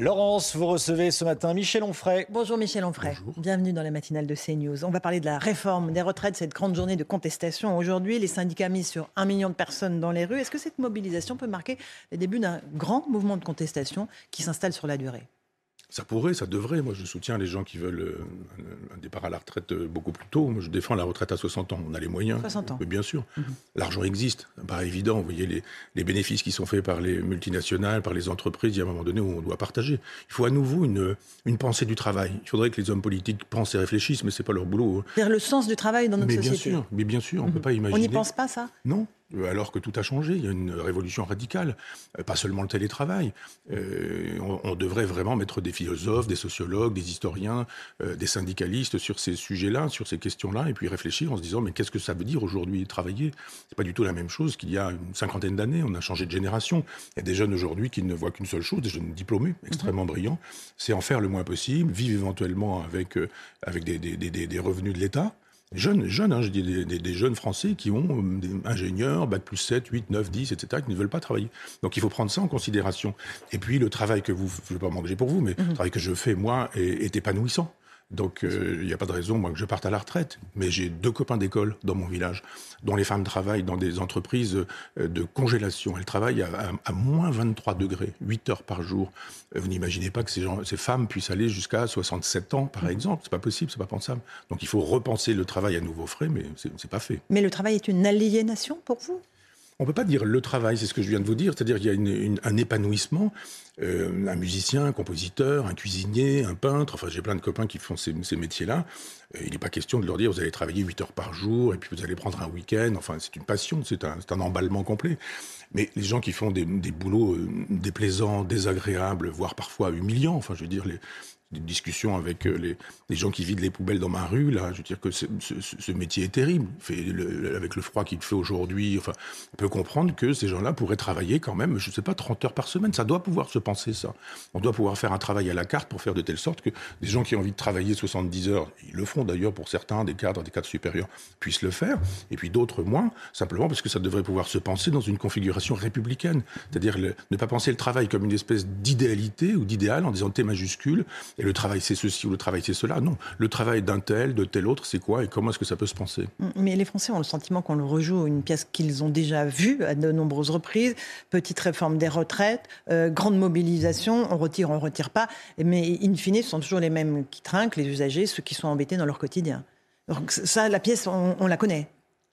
Laurence, vous recevez ce matin Michel Onfray. Bonjour Michel Onfray. Bienvenue dans la matinale de CNews. On va parler de la réforme des retraites, cette grande journée de contestation. Aujourd'hui, les syndicats mis sur un million de personnes dans les rues. Est-ce que cette mobilisation peut marquer le début d'un grand mouvement de contestation qui s'installe sur la durée? Ça pourrait, ça devrait. Moi, je soutiens les gens qui veulent euh, un départ à la retraite euh, beaucoup plus tôt. Moi, je défends la retraite à 60 ans. On a les moyens. 60 ans. Mais bien sûr. Mhm. L'argent existe. Pas évident. Vous voyez les, les, bénéfices qui sont faits par les multinationales, par les entreprises. Il y a un moment donné où on doit partager. Il faut à nouveau une, une pensée du travail. Il faudrait que les hommes politiques pensent et réfléchissent, mais c'est pas leur boulot. Vers le sens du travail dans notre mais société. Bien sûr, mais bien sûr, on ne peut pas imaginer. On n'y pense pas, ça? Non. Euh, alors que tout a changé. Il y a une révolution radicale, euh, pas seulement le télétravail. Euh, on, devrait vraiment mettre des philosophes, des sociologues, des historiens, des syndicalistes sur ces sujets-là, sur ces questions-là, et puis réfléchir en se disant mais qu'est-ce que ça veut dire aujourd'hui travailler? C'est pas du tout la même chose qu'il y a une cinquantaine d'années. On a changé de génération. Il y a des jeunes aujourd'hui qui ne voient qu'une seule chose, des jeunes diplômés, extrêmement brillants, c'est en faire le moins possible, vivre éventuellement avec avec des, des, des, des revenus de l'État jeunes, jeunes hein, je dis des, jeunes Français qui ont euh, des ingénieurs, bac plus 7, 8, 9, 10, etc., qui ne veulent pas travailler. Donc il faut prendre ça en considération. Et puis le travail que vous, je ne veux pas m'engager pour vous, mais mhm. le travail que je fais, moi, est épanouissant. Donc euh, il n'y a pas de raison moi que je parte à la retraite. Mais j'ai deux copains d'école dans mon village, dont les femmes travaillent dans des entreprises euh, de congélation. Elles travaillent à, moins 23 degrés, 8 heures par jour. Euh, vous n'imaginez pas que ces, gens, ces femmes puissent aller jusqu'à 67 ans, par mhm. exemple. C'est pas possible, c'est pas pensable. Donc il faut repenser le travail à nouveau frais, mais c'est pas fait. Mais le travail est une aliénation pour vous? On ne peut pas dire le travail, c'est ce que je viens de vous dire, c'est-à-dire qu'il y a un épanouissement, euh, un musicien, un compositeur, un cuisinier, un peintre, enfin j'ai plein de copains qui font ces, métiers-là. Euh, il n'est pas question de leur dire vous allez travailler 8 heures par jour et puis vous allez prendre un week-end, enfin c'est une passion, c'est un, un, emballement complet. Mais les gens qui font des, des boulots euh, déplaisants, désagréables, voire parfois humiliants, enfin je veux dire les, des discussions avec euh, les, gens qui vident les poubelles dans ma rue. Là, je veux dire que ce, ce, métier est terrible. Fait, avec le froid qu'il fait aujourd'hui, enfin, on peut comprendre que ces gens-là pourraient travailler quand même, je ne sais pas, 30 heures par semaine. Ça doit pouvoir se penser, ça. On doit pouvoir faire un travail à la carte pour faire de telle sorte que des gens qui ont envie de travailler 70 heures, ils le font d'ailleurs pour certains, des cadres, des cadres supérieurs, puissent le faire, et puis d'autres moins, simplement parce que ça devrait pouvoir se penser dans une configuration républicaine. C'est-à-dire ne pas penser le travail comme une espèce d'idéalité ou d'idéal en disant T majuscule et le travail c'est ceci ou le travail c'est cela. Non, le travail d'un tel, de tel autre, c'est quoi et comment est-ce que ça peut se penser? Mm, Mais les Français ont le sentiment qu'on le rejoue une pièce qu'ils ont déjà vue à de nombreuses reprises. Petite réforme des retraites, euh, grande mobilisation, on retire, on retire pas. Mais in fine, ce sont toujours les mêmes qui trinquent, les usagers, ceux qui sont embêtés dans leur quotidien. Donc ça, la pièce, on la connaît.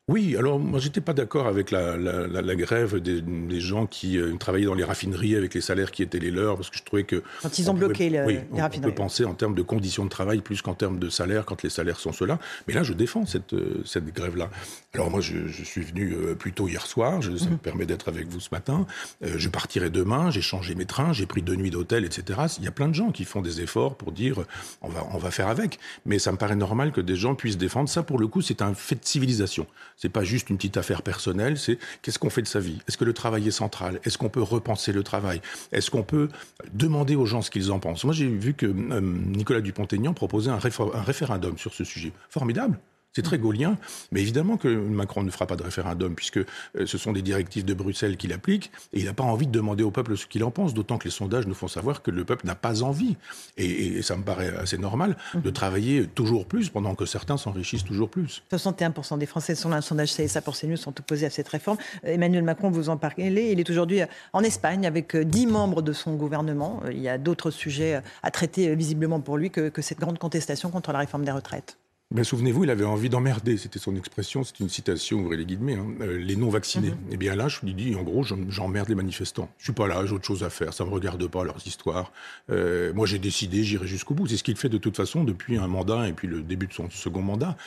Oui, alors moi j'étais pas d'accord avec la, la, la, grève des, des, gens qui euh, travaillaient dans les raffineries avec les salaires qui étaient les leurs, parce que je trouvais que quand ils ont bloqué le, oui, les raffineries, on peut penser en termes de conditions de travail plus qu'en termes de salaire quand les salaires sont ceux-là. Mais là, je défends cette euh, cette grève-là. Alors moi, je, je, suis venu euh, plus tôt hier soir, je, ça me mhm. permet d'être avec vous ce matin. je partirai demain, j'ai changé mes trains, j'ai pris deux nuits d'hôtel, etc. Il y a plein de gens qui font des efforts pour dire on va on va faire avec. Mais ça me paraît normal que des gens puissent défendre ça. Pour le coup, c'est un fait de civilisation. C'est pas juste une petite affaire personnelle, c'est qu'est-ce qu'on fait de sa vie? Est-ce que le travail est central? Est-ce qu'on peut repenser le travail? Est-ce qu'on peut demander aux gens ce qu'ils en pensent? Moi, j'ai vu que euh, Nicolas Dupont-Aignan proposait un référendum sur ce sujet. Formidable c'est très gaulien, mais évidemment que Macron ne fera pas de référendum, puisque euh, ce sont des directives de Bruxelles qu'il applique, et il n'a pas envie de demander au peuple ce qu'il en pense, d'autant que les sondages nous font savoir que le peuple n'a pas envie, et, ça me paraît assez normal, de mhm. travailler toujours plus, pendant que certains s'enrichissent toujours plus. 61% des Français, selon un sondage CSA pour CNews, sont opposés à cette réforme. Euh, Emmanuel Macron, vous en parlez, il est aujourd'hui en Espagne avec 10 euh, membres de son gouvernement. Il y a d'autres sujets à traiter visiblement pour lui que cette grande contestation contre la réforme des retraites. Ben, souvenez-vous, il avait envie d'emmerder, c'était son expression, c'est une citation, ouvrez les guillemets, hein, euh, les non-vaccinés. Mm Eh bien là, je lui dis, en gros, j'emmerde les manifestants. Je suis pas là, j'ai autre chose à faire, ça me regarde pas leurs histoires. Euh, moi, j'ai décidé, j'irai jusqu'au bout. C'est ce qu'il fait de toute façon depuis un mandat et puis le début de son second mandat.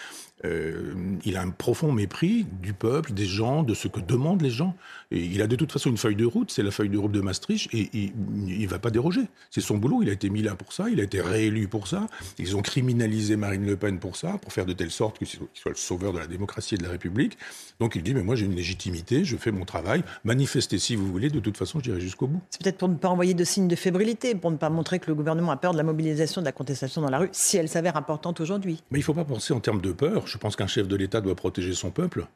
Euh, il a un profond mépris du peuple, des gens, de ce que demandent les gens. Et il a de toute façon une feuille de route, c'est la feuille de route de Maastricht, et il ne va pas déroger. C'est son boulot, il a été mis là pour ça, il a été réélu pour ça. Ils ont criminalisé Marine Le Pen pour ça, pour faire de telle sorte qu'il soit le sauveur de la démocratie et de la République. Donc il dit, mais moi j'ai une légitimité, je fais mon travail, manifestez si vous voulez, de toute façon j'irai jusqu'au bout. C'est peut-être pour ne pas envoyer de signes de fébrilité, pour ne pas montrer que le gouvernement a peur de la mobilisation, de la contestation dans la rue, si elle s'avère importante aujourd'hui. Mais il ne faut pas penser en termes de peur. Je pense qu'un chef de l'État doit protéger son peuple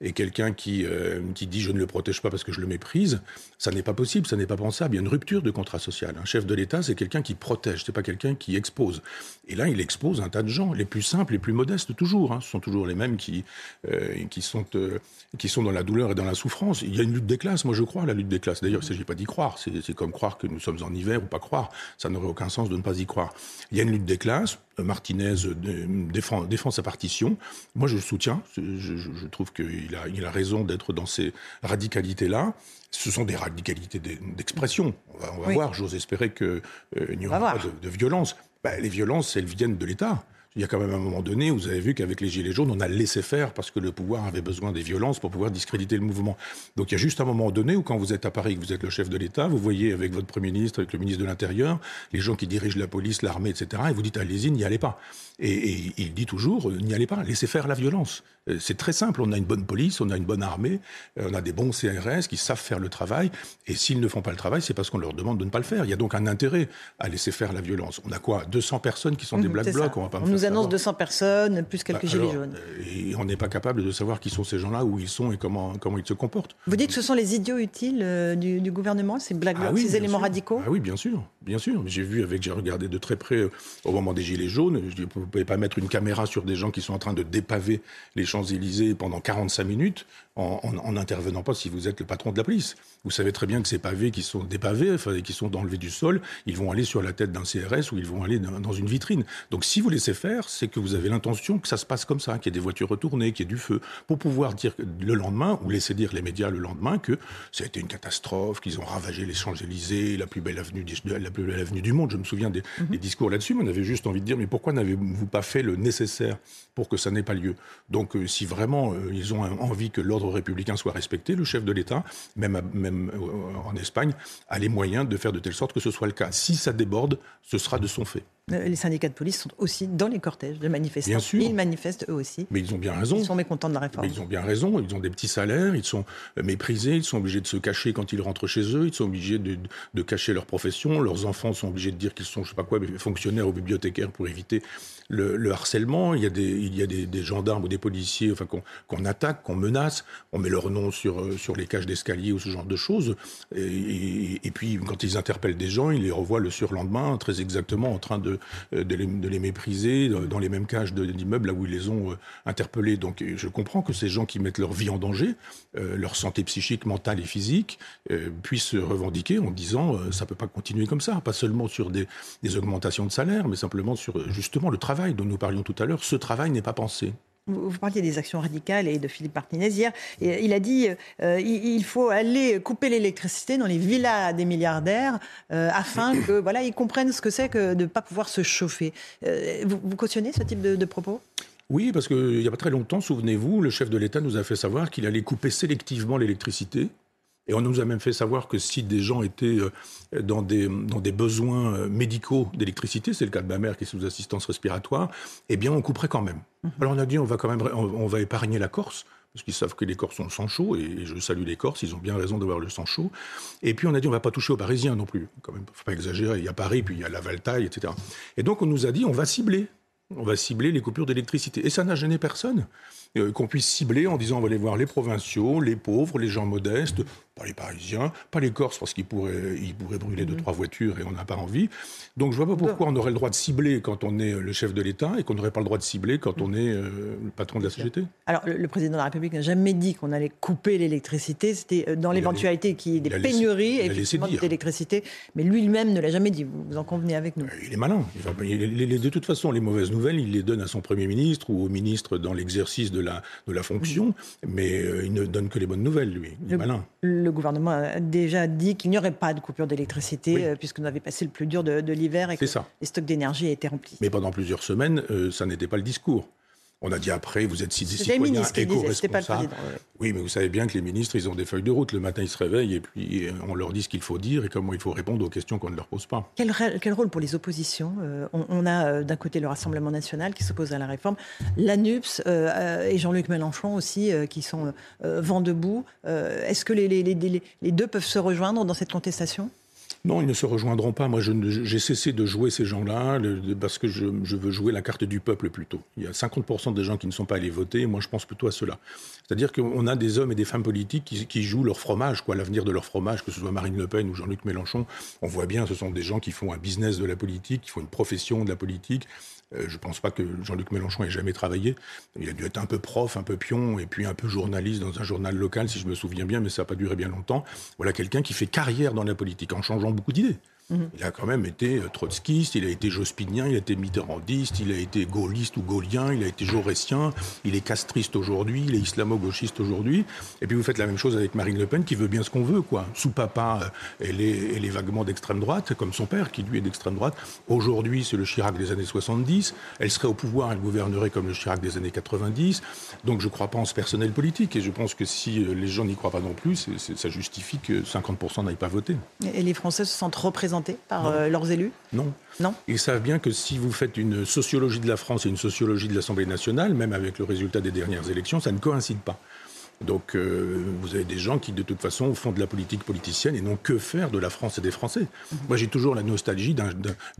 et quelqu'un qui, euh, qui dit je ne le protège pas parce que je le méprise, ça n'est pas possible, ça n'est pas pensable. Il y a une rupture de contrat social. Un chef de l'État, c'est quelqu'un qui protège, c'est pas quelqu'un qui expose. Et là, il expose un tas de gens, les plus simples, les plus modestes, toujours. Hein. Ce sont toujours les mêmes qui, euh, qui, sont, euh, qui sont dans la douleur et dans la souffrance. Il y a une lutte des classes, moi je crois à la lutte des classes. D'ailleurs, il ne s'agit pas d'y croire. C'est comme croire que nous sommes en hiver ou pas croire. Ça n'aurait aucun sens de ne pas y croire. Il y a une lutte des classes. Martinez défend, défend sa partition. Moi, je le soutiens. Je, je trouve qu'il a, il a raison d'être dans ces radicalités-là. Ce sont des radicalités d'expression. On va, on va voir. J'ose espérer qu'il euh, n'y aura pas de, de violence. Ben, les violences, elles viennent de l'État. Il y a quand même un moment donné, vous avez vu qu'avec les Gilets jaunes, on a laissé faire parce que le pouvoir avait besoin des violences pour pouvoir discréditer le mouvement. Donc il y a juste un moment donné où quand vous êtes à Paris, que vous êtes le chef de l'État, vous voyez avec votre Premier ministre, avec le ministre de l'Intérieur, les gens qui dirigent la police, l'armée, etc., et vous dites allez-y, n'y allez pas. Et, il dit toujours, euh, n'y allez pas, laissez faire la violence. Euh, c'est très simple, on a une bonne police, on a une bonne armée, euh, on a des bons CRS qui savent faire le travail, et s'ils ne font pas le travail, c'est parce qu'on leur demande de ne pas le faire. Il y a donc un intérêt à laisser faire la violence. On a quoi? 200 personnes qui sont des mmh, black blocs, on va pas On nous annonce 200 personnes, plus quelques bah, gilets jaunes. Et on n'est pas capable de savoir qui sont ces gens-là, où ils sont et comment, comment ils se comportent. Vous dites que ce sont les idiots utiles du, gouvernement, ces black ah ces éléments radicaux Ah oui, bien sûr, bien sûr. J'ai vu avec, j'ai regardé de très près au moment des gilets jaunes, je dis, vous ne pouvez pas mettre une caméra sur des gens qui sont en train de dépaver les Champs-Élysées pendant 45 minutes en n'intervenant pas si vous êtes le patron de la police. Vous savez très bien que ces pavés qui sont dépavés, enfin, qui sont enlevés du sol, ils vont aller sur la tête d'un CRS ou ils vont aller dans une vitrine. Donc si vous laissez faire, c'est que vous avez l'intention que ça se passe comme ça, qu'il y ait des voitures retournées, qu'il y ait du feu, pour pouvoir dire le lendemain, ou laisser dire les médias le lendemain, que ça a été une catastrophe, qu'ils ont ravagé les Champs-Élysées, la plus belle avenue, la plus belle avenue du monde. Je me souviens des, mhm. des discours là-dessus, mais on avait juste envie de dire, mais pourquoi n'avez-vous pas fait le nécessaire pour que ça n'ait pas lieu? Donc euh, si vraiment euh, ils ont envie que l'ordre républicain soit respecté, le chef de l'État, même, même euh, en Espagne, a les moyens de faire de telle sorte que ce soit le cas. Si ça déborde, ce sera de son fait. Euh, les syndicats de police sont aussi dans les cortèges de manifestants. Bien sûr. Ils manifestent eux aussi. Mais ils ont bien raison. Ils sont mécontents de la réforme. Mais ils ont bien raison. Ils ont des petits salaires, ils sont euh, méprisés, ils sont obligés de se cacher quand ils rentrent chez eux, ils sont obligés de, de cacher leur profession. Leurs enfants sont obligés de dire qu'ils sont, je sais pas quoi, fonctionnaires ou bibliothécaires pour éviter le, le harcèlement. Il y a des, il y a des, des gendarmes ou des policiers enfin, qu'on attaque, qu'on menace. On met leur nom sur, sur les cages d'escalier ou ce genre de choses. Et, puis, quand ils interpellent des gens, ils les revoient le surlendemain, très exactement en train de, de, les, mépriser dans les mêmes cages d'immeubles là où ils les ont euh, interpellés. Donc, je comprends que ces gens qui mettent leur vie en danger, euh, leur santé psychique, mentale et physique, euh, puissent se revendiquer en disant ça peut pas continuer comme ça, pas seulement sur des, des augmentations de salaire, mais simplement sur justement le travail dont nous parlions tout à l'heure. Ce travail n'est pas pensé. Vous parliez des actions radicales et de Philippe Martinez hier. il a dit euh, il faut aller couper l'électricité dans les villas des milliardaires euh, afin que voilà ils comprennent ce que c'est que de ne pas pouvoir se chauffer. Euh, vous, cautionnez ce type de, de propos? Oui, parce qu'il n'y a pas très longtemps, souvenez-vous, le chef de l'État nous a fait savoir qu'il allait couper sélectivement l'électricité et on nous a même fait savoir que si des gens étaient euh, dans des, dans des besoins euh, médicaux d'électricité, c'est le cas de ma mère qui est sous assistance respiratoire, eh bien on couperait quand même. Mhm. Alors on a dit on va quand même on, va épargner la Corse parce qu'ils savent que les Corses ont le sang chaud, et je salue les Corses, ils ont bien raison d'avoir le sang chaud. Et puis on a dit on va pas toucher aux Parisiens non plus, quand même, faut pas exagérer, il y a Paris, puis il y a la Valtaille, etc. Et donc on nous a dit on va cibler, on va cibler les coupures d'électricité. Et ça n'a gêné personne. Euh, qu'on puisse cibler en disant on va aller voir les provinciaux, les pauvres, les gens modestes, pas les Parisiens, pas les Corses parce qu'ils pourraient, ils pourraient brûler deux, mhm. trois voitures et on n'a pas envie. Donc je vois pas pourquoi on aurait le droit de cibler quand on est le chef de l'État et qu'on n'aurait pas le droit de cibler quand on est euh, le patron de la CGT. Alors le, président de la République n'a jamais dit qu'on allait couper l'électricité. C'était euh, dans l'éventualité qu'il y ait des pénuries d'électricité, mais lui-même ne l'a jamais dit. Vous, en convenez avec nous? Il est malin. de toute façon, les mauvaises nouvelles, il les donne à son premier ministre ou au ministre dans l'exercice de la, de la fonction, mais euh, il ne donne que les bonnes nouvelles, lui. Il est malin le gouvernement a déjà dit qu'il n'y aurait pas de coupure d'électricité euh, puisque nous avait passé le plus dur de, l'hiver et que les stocks d'énergie étaient remplis. Mais pendant plusieurs semaines, euh, ça n'était pas le discours. On a dit après, vous êtes citoyen éco-responsable. Oui, mais vous savez bien que les ministres, ils ont des feuilles de route. Le matin, ils se réveillent et puis euh, on leur dit ce qu'il faut dire et comment il faut répondre aux questions qu'on ne leur pose pas. Quel, quel rôle pour les oppositions euh, on, a euh, d'un côté le Rassemblement national qui s'oppose à la réforme, l'ANUPS et Jean-Luc Mélenchon aussi qui sont vent debout. Est-ce que les, les deux peuvent se rejoindre dans cette contestation? Non, ils ne se rejoindront pas. Moi, j'ai cessé de jouer ces gens-là parce que je, veux jouer la carte du peuple plutôt. Il y a 50% des gens qui ne sont pas allés voter. Moi, je pense plutôt à cela. C'est-à-dire qu'on a des hommes et des femmes politiques qui, jouent leur fromage, quoi, l'avenir de leur fromage, que ce soit Marine Le Pen ou Jean-Luc Mélenchon. On voit bien, ce sont des gens qui font un business de la politique, qui font une profession de la politique. Euh, je ne pense pas que Jean-Luc Mélenchon ait jamais travaillé. Il a dû être un peu prof, un peu pion, et puis un peu journaliste dans un journal local, si je me souviens bien, mais ça n'a pas duré bien longtemps. Voilà quelqu'un qui fait carrière dans la politique en changeant beaucoup d'idées. Mhm. Il a quand même été euh, trotskiste, il a été jospinien, il a été mitterrandiste, il a été gaulliste ou gaullien, il a été jaurétien, il est castriste aujourd'hui, il est islamo-gauchiste aujourd'hui. Et puis vous faites la même chose avec Marine Le Pen qui veut bien ce qu'on veut, quoi. Sous papa, euh, elle est, elle est vaguement d'extrême droite, comme son père qui lui est d'extrême droite. Aujourd'hui, c'est le Chirac des années 70. Elle serait au pouvoir, elle gouvernerait comme le Chirac des années 90. Donc je ne crois pas en ce personnel politique et je pense que si euh, les gens n'y croient pas non plus, ça justifie que 50% n'aillent pas voter. Et les Français se sentent représentés par euh, leurs élus Non. Non. Ils savent bien que si vous faites une sociologie de la France et une sociologie de l'Assemblée nationale, même avec le résultat des dernières élections, ça ne coïncide pas. Donc euh, vous avez des gens qui de toute façon font de la politique politicienne et n'ont que faire de la France et des Français. Mhm. Moi j'ai toujours la nostalgie d'un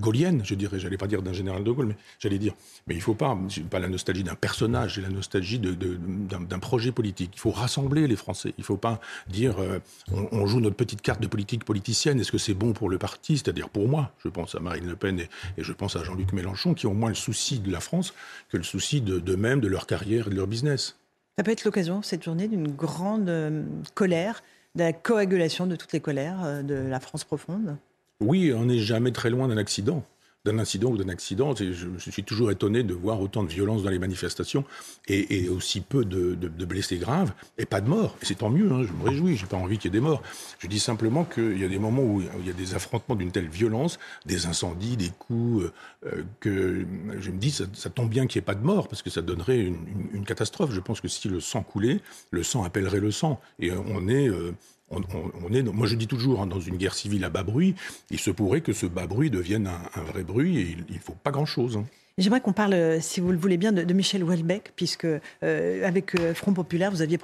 gaulienne, je dirais, j'allais pas dire d'un général de Gaulle, mais j'allais dire. Mais il faut pas, pas la nostalgie d'un personnage, j'ai la nostalgie d'un projet politique. Il faut rassembler les Français. Il faut pas dire euh, on, joue notre petite carte de politique politicienne. Est-ce que c'est bon pour le parti, c'est-à-dire pour moi Je pense à Marine Le Pen et, je pense à Jean-Luc Mélenchon qui ont moins le souci de la France que le souci d'eux-mêmes, de leur carrière et de leur business. Ça peut être l'occasion, cette journée, d'une grande euh, colère, de la coagulation de toutes les colères euh, de la France profonde? Oui, on n'est jamais très loin d'un accident d'un incident ou d'un accident. Je, suis toujours étonné de voir autant de violence dans les manifestations et, aussi peu de, blessés graves et pas de morts. Et c'est tant mieux, hein, je me réjouis, j'ai pas envie qu'il y ait des morts. Je dis simplement qu'il y a des moments où il y a des affrontements d'une telle violence, des incendies, des coups, euh, que je me dis ça, ça tombe bien qu'il n'y ait pas de morts parce que ça donnerait une, une, catastrophe. Je pense que si le sang coulait, le sang appellerait le sang. Et on est... Euh, on, est, moi je dis toujours, hein, dans une guerre civile à bas bruit, il se pourrait que ce bas bruit devienne un, vrai bruit et il ne faut pas grand-chose. J'aimerais qu'on parle, euh, si vous le voulez bien, de, Michel Houellebecq, puisque euh, avec euh, Front Populaire, vous aviez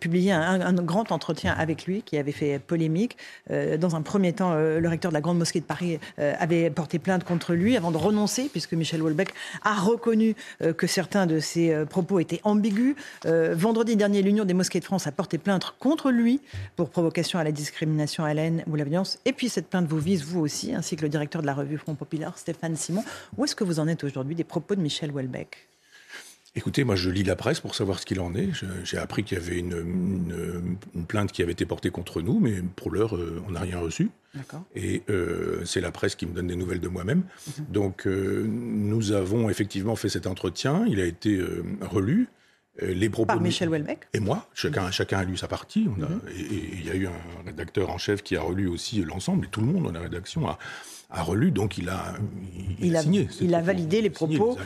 publié un, grand entretien avec lui qui avait fait polémique. dans un premier temps, le recteur de la Grande Mosquée de Paris avait porté plainte contre lui avant de renoncer, puisque Michel Houellebecq a reconnu que certains de ses propos étaient ambigus. vendredi dernier, l'Union des mosquées de France a porté plainte contre lui pour provocation à la discrimination, à la ou la violence. Et puis cette plainte vous vise, vous aussi, ainsi que le directeur de la revue Front Populaire, Stéphane Simon. Où est-ce que vous en êtes aujourd'hui des propos de Michel Houellebecq Écoutez, moi je lis la presse pour savoir ce qu'il en est. J'ai appris qu'il y avait une, plainte qui avait été portée contre nous, mais pour l'heure, euh, on n'a rien reçu. Et euh, c'est la presse qui me donne des nouvelles de moi-même. Mhm. Donc euh, nous avons effectivement fait cet entretien, il a été relu. Les propos Par Michel Houellebecq Et moi, chacun, chacun a lu sa partie. On a, mhm. et il y a eu un rédacteur en chef qui a relu aussi l'ensemble, et tout le monde dans la rédaction a, a relu, donc il a, il, a, signé. Il a validé les propos.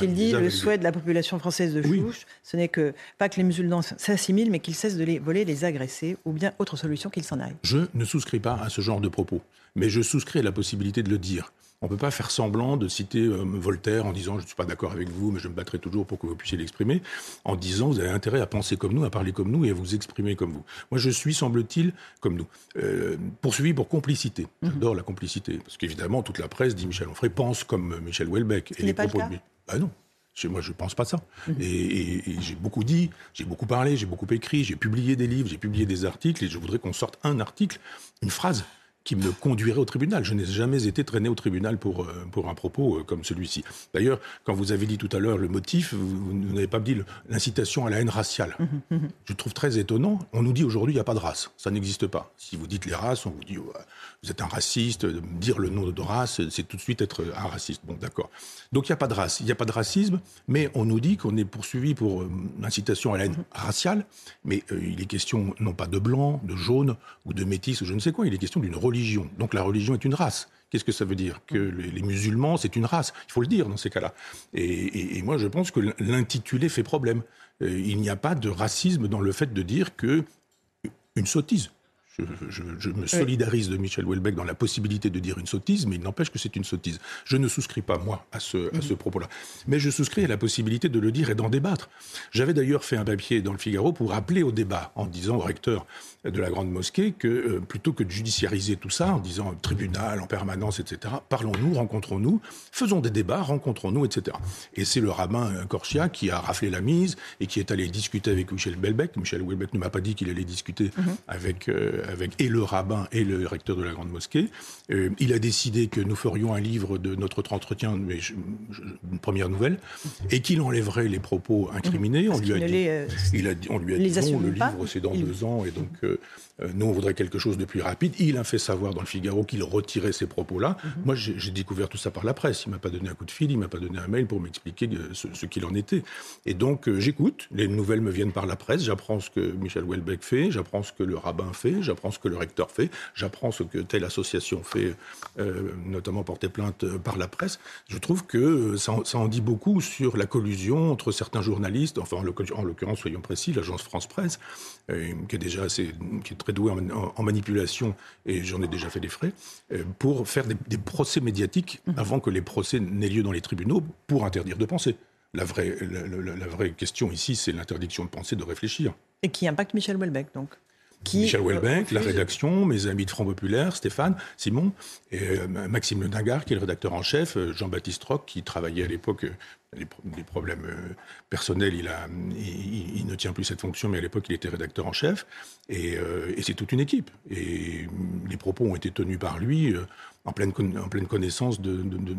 Il dit le souhait de la population française de Chouche, ce n'est que pas que les musulmans s'assimilent, mais qu'ils cessent de les voler, les agresser, ou bien autre solution qu'ils s'en aillent. Je ne souscris pas à ce genre de propos, mais je souscris à la possibilité de le dire. On ne peut pas faire semblant de citer euh, Voltaire en disant je ne suis pas d'accord avec vous, mais je me battrai toujours pour que vous puissiez l'exprimer, en disant vous avez intérêt à penser comme nous, à parler comme nous et à vous exprimer comme vous. Moi, je suis, semble-t-il, comme nous, euh, poursuivi pour complicité. Mhm. J'adore la complicité, parce qu'évidemment, toute la presse, dit Michel Onfray, pense comme Michel Houellebecq. Ce et les pas le cas. Bah non. Moi, je ne pense pas ça. Mhm. Et, et j'ai beaucoup dit, j'ai beaucoup parlé, j'ai beaucoup écrit, j'ai publié des livres, j'ai publié des articles, et je voudrais qu'on sorte un article, une phrase qui me conduirait au tribunal. Je n'ai jamais été traîné au tribunal pour, euh, pour un propos euh, comme celui-ci. D'ailleurs, quand vous avez dit tout à l'heure le motif, vous, n'avez pas dit l'incitation à la haine raciale. Mmh, mmh, mmh. Je trouve très étonnant. On nous dit aujourd'hui il n'y a pas de race. Ça n'existe pas. Si vous dites les races, on vous dit vous êtes un raciste. Dire le nom de race, c'est tout de suite être un raciste. Bon, d'accord. Donc il n'y a pas de race. Il n'y a pas de racisme, mais on nous dit qu'on est poursuivi pour euh, incitation à la haine raciale. Mais il est question non pas de blanc, de jaune ou de métis ou je ne sais quoi. Il est question d'une religion Donc la religion est une race. Qu'est-ce que ça veut dire? Que les, musulmans, c'est une race. Il faut le dire dans ces cas-là. Et, moi, je pense que l'intitulé fait problème. Euh, il n'y a pas de racisme dans le fait de dire que une sottise. Je, me solidarise de Michel Houellebecq dans la possibilité de dire une sottise, mais il n'empêche que c'est une sottise. Je ne souscris pas, moi, à ce, à ce propos-là. Mais je souscris à la possibilité de le dire et d'en débattre. J'avais d'ailleurs fait un papier dans le Figaro pour appeler au débat, en disant au recteur de la Grande Mosquée que euh, plutôt que de judiciariser tout ça, en disant tribunal en permanence, etc., parlons-nous, rencontrons-nous, faisons des débats, rencontrons-nous, etc. Et c'est le rabbin Corsia qui a raflé la mise et qui est allé discuter avec Michel Houellebecq. Michel Houellebecq ne m'a pas dit qu'il allait discuter mhm. avec... Euh, avec et le rabbin et le recteur de la Grande Mosquée. Euh, il a décidé que nous ferions un livre de notre entretien, mais une première nouvelle, et qu'il enlèverait les propos incriminés. on lui, a dit, euh, il a, on lui a dit, non, le livre c'est dans deux ans, et donc euh, euh, nous, on voudrait quelque chose de plus rapide. Il a fait savoir dans le Figaro qu'il retirait ces propos-là. Mhm. Moi, j'ai découvert tout ça par la presse. Il m'a pas donné un coup de fil, il m'a pas donné un mail pour m'expliquer euh, ce, qu'il en était. Et donc, euh, j'écoute. Les nouvelles me viennent par la presse. J'apprends ce que Michel Houellebecq fait, j'apprends ce que le rabbin fait, j'apprends ce que le recteur fait, j'apprends ce que telle association fait, notamment porter plainte par la presse. Je trouve que ça, en dit beaucoup sur la collusion entre certains journalistes, enfin en l'occurrence, soyons précis, l'agence France Presse, qui est déjà assez, qui est très doué en, manipulation, et j'en ai déjà fait des frais, euh, pour faire des, procès médiatiques mhm. avant que les procès n'aient lieu dans les tribunaux pour interdire de penser. La vraie, la, vraie question ici, c'est l'interdiction de penser, de réfléchir. Et qui impacte Michel Houellebecq, donc? Michel Houellebecq, la rédaction, mes amis de Front Populaire, Stéphane, Simon, et euh, Maxime Le Dingard, qui est le rédacteur en chef, euh, Jean-Baptiste Roch, qui travaillait à l'époque des, problèmes euh, personnels, il, a, il, ne tient plus cette fonction, mais à l'époque, il était rédacteur en chef. Et, euh, et c'est toute une équipe. Et les propos ont été tenus par lui euh, en, pleine, en pleine connaissance de, de, de,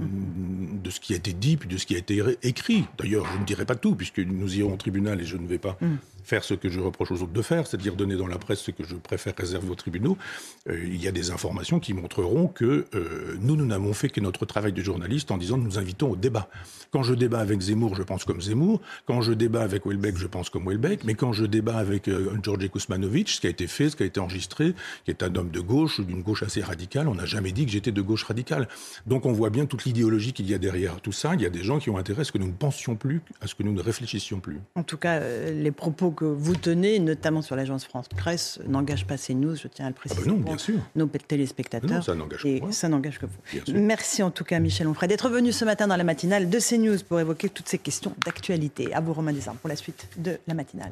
de, ce qui a été dit, puis de ce qui a été écrit. D'ailleurs, je ne dirai pas tout, puisque nous irons au tribunal et je ne vais pas mm. faire ce que je reproche aux autres de faire, c'est-à-dire donner dans la presse ce que je préfère réserver aux tribunaux. il y a des informations qui montreront que nous, nous n'avons fait que notre travail de journaliste en disant nous invitons au débat. Quand je débat avec Zemmour, je pense comme Zemmour. Quand je débat avec Welbeck, je pense comme Welbeck. Mais quand je débat avec euh, Georgi Kuzmanovic, ce qui a été fait, ce qui a été enregistré, qui est un homme de gauche, ou d'une gauche assez radicale, on n'a jamais dit que j'étais de gauche radicale. Donc on voit bien toute l'idéologie qu'il y a derrière tout ça. Il y a des gens qui ont intérêt à ce que nous ne pensions plus, à ce que nous ne réfléchissions plus. En tout cas, euh, les propos que vous tenez, notamment sur l'agence France Presse, n'engagent pas CNews, je tiens à le préciser. Ah ben non, bien sûr. Nos téléspectateurs. Non, ça n'engage que Ça n'engage que vous. Merci en tout cas, Michel Onfray, d'être venu ce matin dans la matinale de CNews pour évoquer toutes ces questions d'actualité. À vous, Romain Desarmes, pour la suite de la matinale.